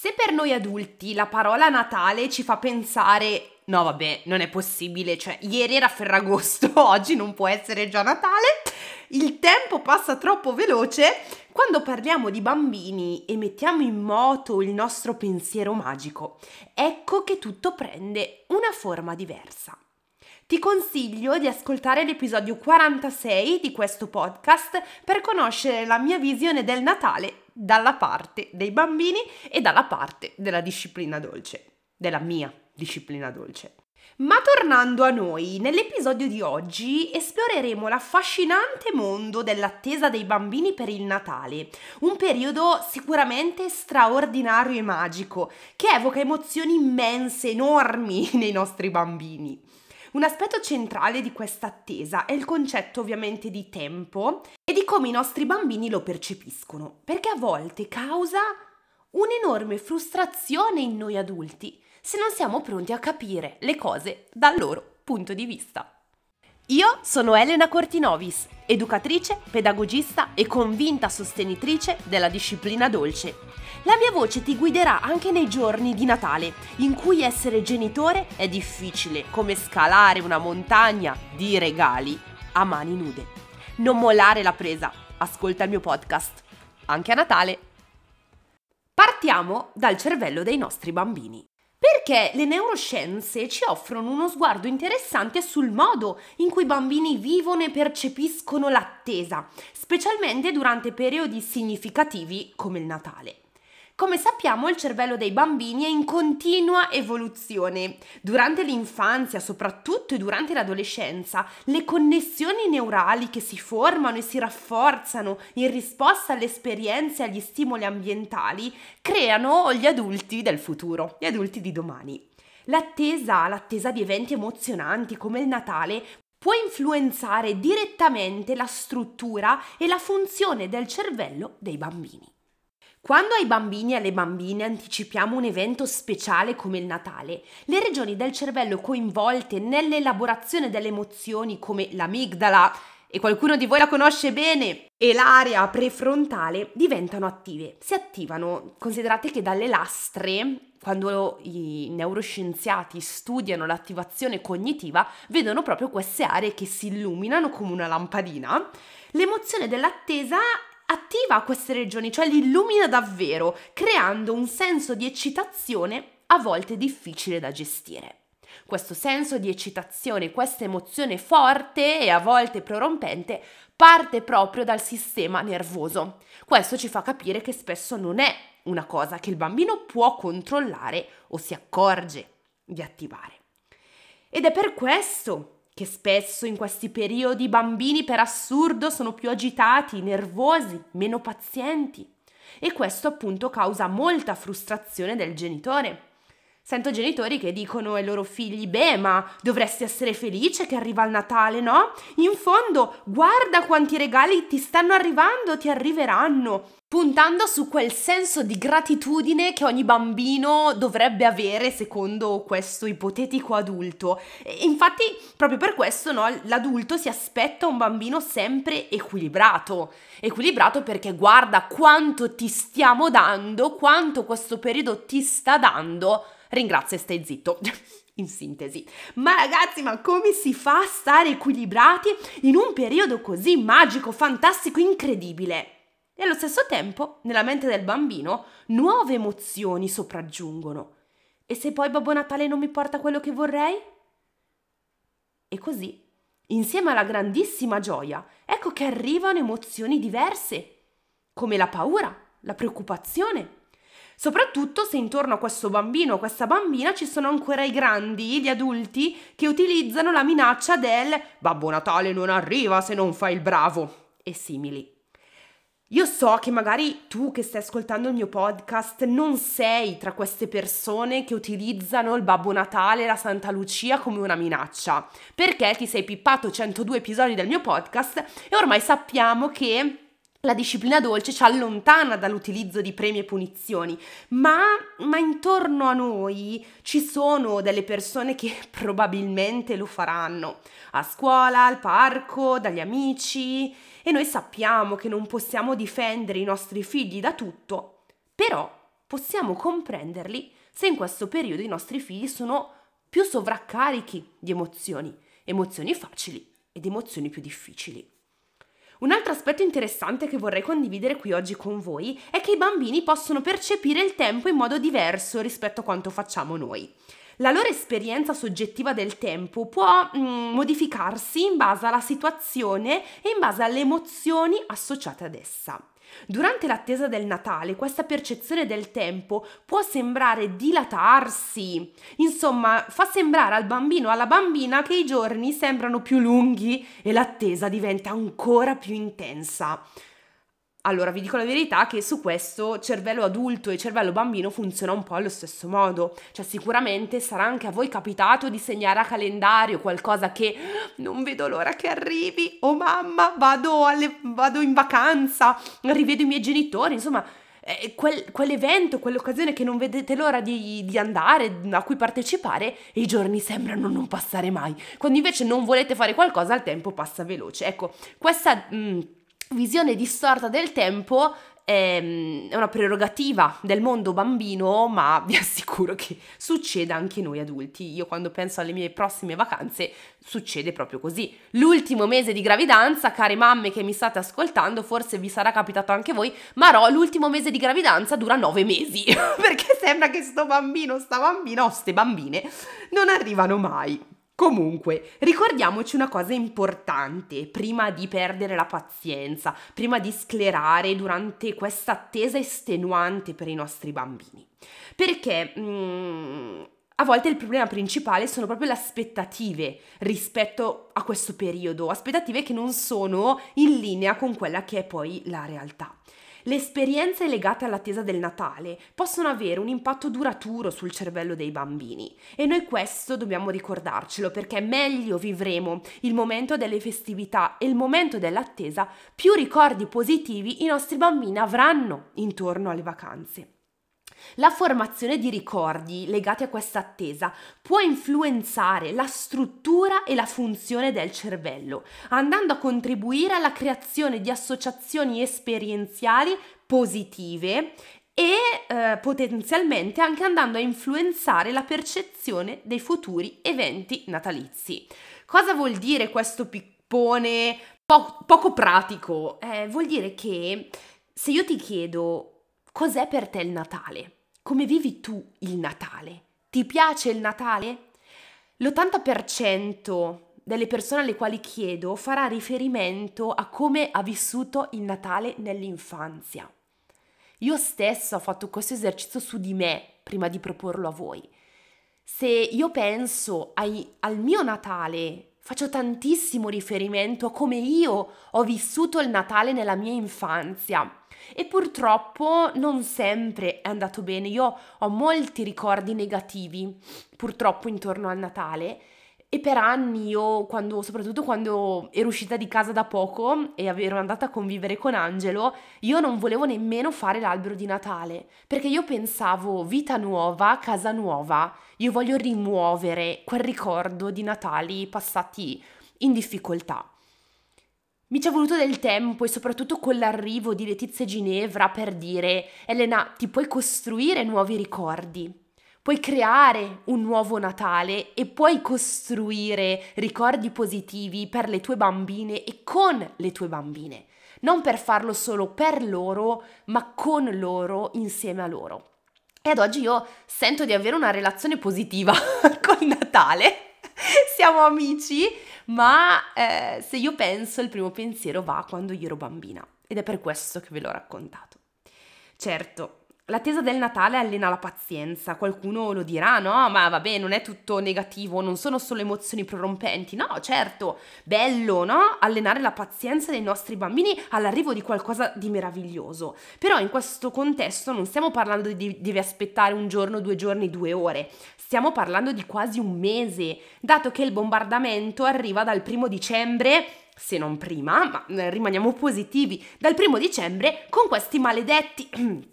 Se per noi adulti la parola Natale ci fa pensare no vabbè, non è possibile, cioè ieri era Ferragosto, oggi non può essere già Natale, il tempo passa troppo veloce, quando parliamo di bambini e mettiamo in moto il nostro pensiero magico, ecco che tutto prende una forma diversa. Ti consiglio di ascoltare l'episodio 46 di questo podcast per conoscere la mia visione del Natale dalla parte dei bambini e dalla parte della disciplina dolce, della mia disciplina dolce. Ma tornando a noi, nell'episodio di oggi esploreremo l'affascinante mondo dell'attesa dei bambini per il Natale, un periodo sicuramente straordinario e magico, che evoca emozioni immense, enormi nei nostri bambini. Un aspetto centrale di questa attesa è il concetto ovviamente di tempo e di come i nostri bambini lo percepiscono, perché a volte causa un'enorme frustrazione in noi adulti se non siamo pronti a capire le cose dal loro punto di vista. Io sono Elena Cortinovis, educatrice, pedagogista e convinta sostenitrice della disciplina dolce la mia voce ti guiderà anche nei giorni di Natale, in cui essere genitore è difficile come scalare una montagna di regali a mani nude. Non mollare la presa, ascolta il mio podcast, anche a Natale. Partiamo dal cervello dei nostri bambini. Perché le neuroscienze ci offrono uno sguardo interessante sul modo in cui i bambini vivono e percepiscono l'attesa, specialmente durante periodi significativi come il Natale. Come sappiamo il cervello dei bambini è in continua evoluzione. Durante l'infanzia, soprattutto e durante l'adolescenza, le connessioni neurali che si formano e si rafforzano in risposta alle esperienze e agli stimoli ambientali creano gli adulti del futuro, gli adulti di domani. L'attesa, l'attesa di eventi emozionanti come il Natale può influenzare direttamente la struttura e la funzione del cervello dei bambini. Quando ai bambini e alle bambine anticipiamo un evento speciale come il Natale, le regioni del cervello coinvolte nell'elaborazione delle emozioni come l'amigdala, e qualcuno di voi la conosce bene, e l'area prefrontale diventano attive. Si attivano, considerate che dalle lastre quando i neuroscienziati studiano l'attivazione cognitiva, vedono proprio queste aree che si illuminano come una lampadina. L'emozione dell'attesa attiva queste regioni, cioè li illumina davvero, creando un senso di eccitazione a volte difficile da gestire. Questo senso di eccitazione, questa emozione forte e a volte prorompente parte proprio dal sistema nervoso. Questo ci fa capire che spesso non è una cosa che il bambino può controllare o si accorge di attivare. Ed è per questo che spesso in questi periodi i bambini per assurdo sono più agitati, nervosi, meno pazienti e questo appunto causa molta frustrazione del genitore. Sento genitori che dicono ai loro figli: Beh, ma dovresti essere felice che arriva il Natale, no? In fondo, guarda quanti regali ti stanno arrivando, ti arriveranno puntando su quel senso di gratitudine che ogni bambino dovrebbe avere secondo questo ipotetico adulto. E infatti, proprio per questo, no, l'adulto si aspetta un bambino sempre equilibrato. Equilibrato perché guarda quanto ti stiamo dando, quanto questo periodo ti sta dando. Ringrazia e stai zitto. in sintesi. Ma ragazzi, ma come si fa a stare equilibrati in un periodo così magico, fantastico, incredibile? e allo stesso tempo, nella mente del bambino, nuove emozioni sopraggiungono. E se poi Babbo Natale non mi porta quello che vorrei? E così, insieme alla grandissima gioia, ecco che arrivano emozioni diverse, come la paura, la preoccupazione. Soprattutto se intorno a questo bambino o questa bambina ci sono ancora i grandi, gli adulti, che utilizzano la minaccia del Babbo Natale non arriva se non fai il bravo e simili. Io so che magari tu che stai ascoltando il mio podcast non sei tra queste persone che utilizzano il Babbo Natale e la Santa Lucia come una minaccia, perché ti sei pippato 102 episodi del mio podcast e ormai sappiamo che la disciplina dolce ci allontana dall'utilizzo di premi e punizioni, ma, ma, intorno a noi ci sono delle persone che probabilmente lo faranno, a scuola, al parco, dagli amici, e noi sappiamo che non possiamo difendere i nostri figli da tutto, però possiamo comprenderli se in questo periodo i nostri figli sono più sovraccarichi di emozioni, emozioni facili ed emozioni più difficili. Un altro aspetto interessante che vorrei condividere qui oggi con voi è che i bambini possono percepire il tempo in modo diverso rispetto a quanto facciamo noi. La loro esperienza soggettiva del tempo può mm, modificarsi in base alla situazione e in base alle emozioni associate ad essa. Durante l'attesa del Natale questa percezione del tempo può sembrare dilatarsi, insomma fa sembrare al bambino o alla bambina che i giorni sembrano più lunghi e l'attesa diventa ancora più intensa. Allora, vi dico la verità che su questo cervello adulto e cervello bambino funziona un po' allo stesso modo. Cioè, sicuramente sarà anche a voi capitato di segnare a calendario qualcosa che non vedo l'ora che arrivi. Oh mamma, vado, alle, vado in vacanza, rivedo i miei genitori, insomma, eh, quel, quell'evento, quell'occasione che non vedete l'ora di, di, andare, a cui partecipare, i giorni sembrano non passare mai. Quando invece non volete fare qualcosa, il tempo passa veloce. Ecco, questa... Mh, mm, visione distorta del tempo ehm, è una prerogativa del mondo bambino, ma vi assicuro che succede anche noi adulti. Io quando penso alle mie prossime vacanze succede proprio così. L'ultimo mese di gravidanza, care mamme che mi state ascoltando, forse vi sarà capitato anche voi, ma no, l'ultimo mese di gravidanza dura nove mesi, perché sembra che sto bambino, sta bambina o ste bambine non arrivano mai. Comunque, ricordiamoci una cosa importante prima di perdere la pazienza, prima di sclerare durante questa attesa estenuante per i nostri bambini. Perché mm, a volte il problema principale sono proprio le aspettative rispetto a questo periodo, aspettative che non sono in linea con quella che è poi la realtà. Le esperienze legate all'attesa del Natale possono avere un impatto duraturo sul cervello dei bambini e noi questo dobbiamo ricordarcelo perché meglio vivremo il momento delle festività e il momento dell'attesa, più ricordi positivi i nostri bambini avranno intorno alle vacanze. La formazione di ricordi legati a questa attesa può influenzare la struttura e la funzione del cervello, andando a contribuire alla creazione di associazioni esperienziali positive e eh, potenzialmente anche andando a influenzare la percezione dei futuri eventi natalizi. Cosa vuol dire questo pippone po- poco pratico? Eh, vuol dire che se io ti chiedo Cos'è per te il Natale? Come vivi tu il Natale? Ti piace il Natale? L'80% delle persone alle quali chiedo farà riferimento a come ha vissuto il Natale nell'infanzia. Io stessa ho fatto questo esercizio su di me prima di proporlo a voi. Se io penso ai, al mio Natale, faccio tantissimo riferimento a come io ho vissuto il Natale nella mia infanzia e purtroppo non sempre è andato bene. Io ho molti ricordi negativi purtroppo intorno al Natale e per anni io, quando, soprattutto quando ero uscita di casa da poco e ero andata a convivere con Angelo, io non volevo nemmeno fare l'albero di Natale, perché io pensavo vita nuova, casa nuova, io voglio rimuovere quel ricordo di Natali passati in difficoltà. Mi ci è voluto del tempo e soprattutto con l'arrivo di Letizia Ginevra per dire Elena, ti puoi costruire nuovi ricordi, puoi creare un nuovo Natale e puoi costruire ricordi positivi per le tue bambine e con le tue bambine. Non per farlo solo per loro, ma con loro, insieme a loro. E ad oggi io sento di avere una relazione positiva con Natale. Siamo amici ma eh, se io penso il primo pensiero va quando io ero bambina ed è per questo che ve l'ho raccontato. Certo, L'attesa del Natale allena la pazienza, qualcuno lo dirà, no? Ma vabbè, non è tutto negativo, non sono solo emozioni prorompenti, no? Certo, bello, no? Allenare la pazienza dei nostri bambini all'arrivo di qualcosa di meraviglioso. Però in questo contesto non stiamo parlando di devi aspettare un giorno, due giorni, due ore, stiamo parlando di quasi un mese, dato che il bombardamento arriva dal primo dicembre se non prima, ma eh, rimaniamo positivi, dal primo dicembre con questi maledetti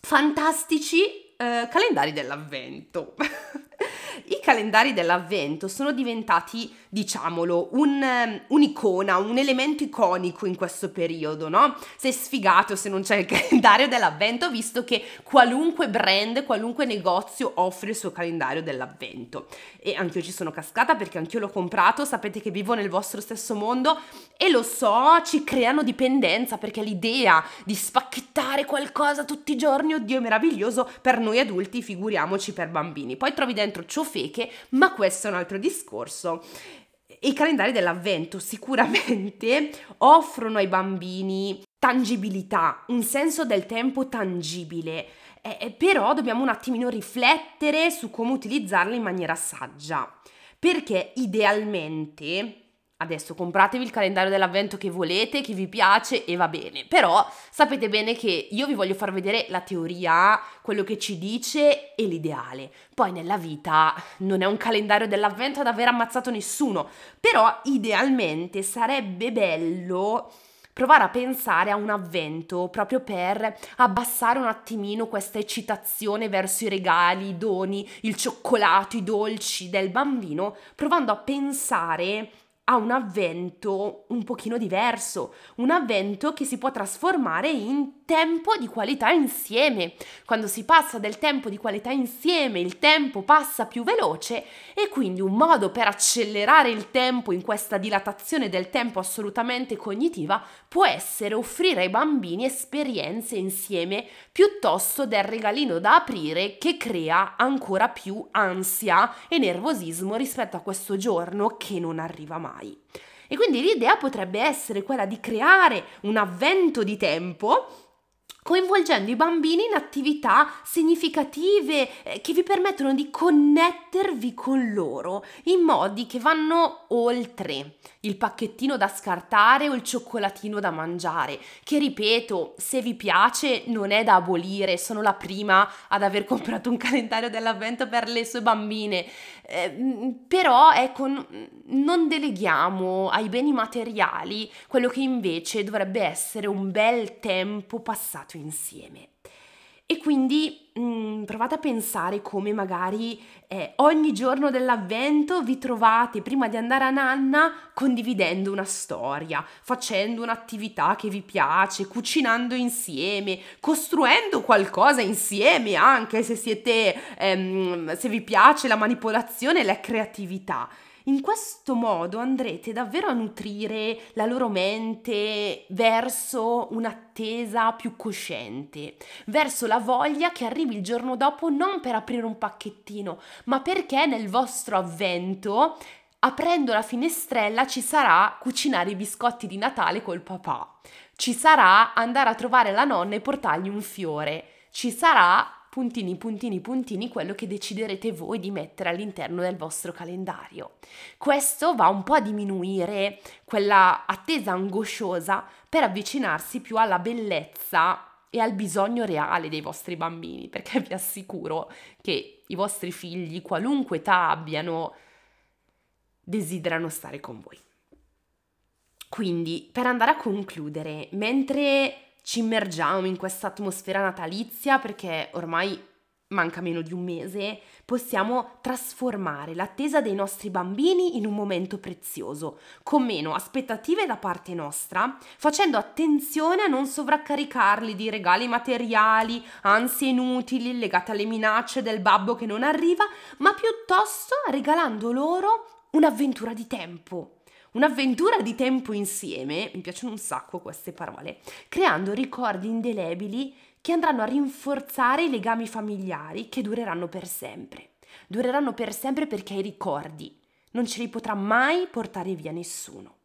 fantastici eh, calendari dell'avvento. I calendari dell'avvento sono diventati, diciamolo, un, um, un'icona, un elemento iconico in questo periodo, no? Sei sfigato se non c'è il calendario dell'avvento, visto che qualunque brand, qualunque negozio offre il suo calendario dell'avvento. E anche io ci sono cascata perché anch'io l'ho comprato, sapete che vivo nel vostro stesso mondo e lo so, ci creano dipendenza perché l'idea di spacchettare qualcosa tutti i giorni, oddio, è meraviglioso per noi adulti, figuriamoci per bambini. Poi trovi dentro ciofeche, ma questo è un altro discorso. I calendari dell'avvento sicuramente offrono ai bambini tangibilità, un senso del tempo tangibile, eh, però dobbiamo un attimino riflettere su come utilizzarli in maniera saggia, perché idealmente Adesso compratevi il calendario dell'avvento che volete, che vi piace e va bene. Però sapete bene che io vi voglio far vedere la teoria, quello che ci dice e l'ideale. Poi nella vita non è un calendario dell'avvento ad aver ammazzato nessuno. Però idealmente sarebbe bello provare a pensare a un avvento proprio per abbassare un attimino questa eccitazione verso i regali, i doni, il cioccolato, i dolci del bambino, provando a pensare a un avvento un pochino diverso, un avvento che si può trasformare in tempo di qualità insieme. Quando si passa del tempo di qualità insieme, il tempo passa più veloce e quindi un modo per accelerare il tempo in questa dilatazione del tempo assolutamente cognitiva può essere offrire ai bambini esperienze insieme piuttosto del regalino da aprire che crea ancora più ansia e nervosismo rispetto a questo giorno che non arriva mai. E quindi l'idea potrebbe essere quella di creare un avvento di tempo coinvolgendo i bambini in attività significative eh, che vi permettono di connettervi con loro in modi che vanno oltre il pacchettino da scartare o il cioccolatino da mangiare, che ripeto, se vi piace non è da abolire, sono la prima ad aver comprato un calendario dell'avvento per le sue bambine, eh, però ecco, non deleghiamo ai beni materiali quello che invece dovrebbe essere un bel tempo passato insieme. E quindi mh, mm, provate a pensare come magari eh, ogni giorno dell'avvento vi trovate prima di andare a nanna condividendo una storia, facendo un'attività che vi piace, cucinando insieme, costruendo qualcosa insieme anche se siete, ehm, se vi piace la manipolazione e la creatività. In questo modo andrete davvero a nutrire la loro mente verso un'attesa più cosciente, verso la voglia che arrivi il giorno dopo non per aprire un pacchettino, ma perché nel vostro avvento aprendo la finestrella ci sarà cucinare i biscotti di Natale col papà, ci sarà andare a trovare la nonna e portargli un fiore, ci sarà puntini, puntini, puntini, quello che deciderete voi di mettere all'interno del vostro calendario. Questo va un po' a diminuire quella attesa angosciosa per avvicinarsi più alla bellezza e al bisogno reale dei vostri bambini, perché vi assicuro che i vostri figli, qualunque età abbiano, desiderano stare con voi. Quindi, per andare a concludere, mentre ci immergiamo in questa atmosfera natalizia perché ormai manca meno di un mese, possiamo trasformare l'attesa dei nostri bambini in un momento prezioso, con meno aspettative da parte nostra, facendo attenzione a non sovraccaricarli di regali materiali, ansie inutili legate alle minacce del babbo che non arriva, ma piuttosto regalando loro un'avventura di tempo, Un'avventura di tempo insieme, mi piacciono un sacco queste parole, creando ricordi indelebili che andranno a rinforzare i legami familiari che dureranno per sempre. Dureranno per sempre perché i ricordi non ce li potrà mai portare via nessuno.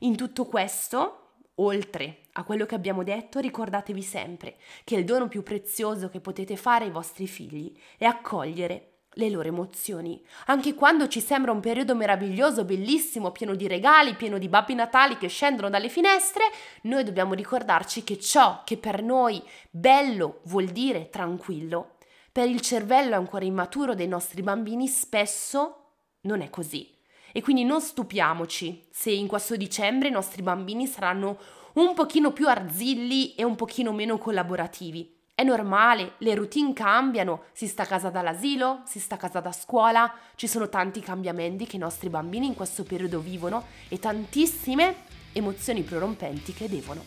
In tutto questo, oltre a quello che abbiamo detto, ricordatevi sempre che il dono più prezioso che potete fare ai vostri figli è accogliere le loro emozioni. Anche quando ci sembra un periodo meraviglioso, bellissimo, pieno di regali, pieno di babbi natali che scendono dalle finestre, noi dobbiamo ricordarci che ciò che per noi bello vuol dire tranquillo, per il cervello ancora immaturo dei nostri bambini spesso non è così. E quindi non stupiamoci se in questo dicembre i nostri bambini saranno un pochino più arzilli e un pochino meno collaborativi È normale, le routine cambiano, si sta a casa dall'asilo, si sta a casa da scuola, ci sono tanti cambiamenti che i nostri bambini in questo periodo vivono e tantissime emozioni prorompenti che devono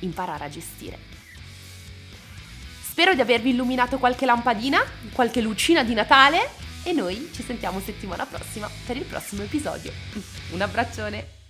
imparare a gestire. Spero di avervi illuminato qualche lampadina, qualche lucina di Natale e noi ci sentiamo settimana prossima per il prossimo episodio. Un abbraccione!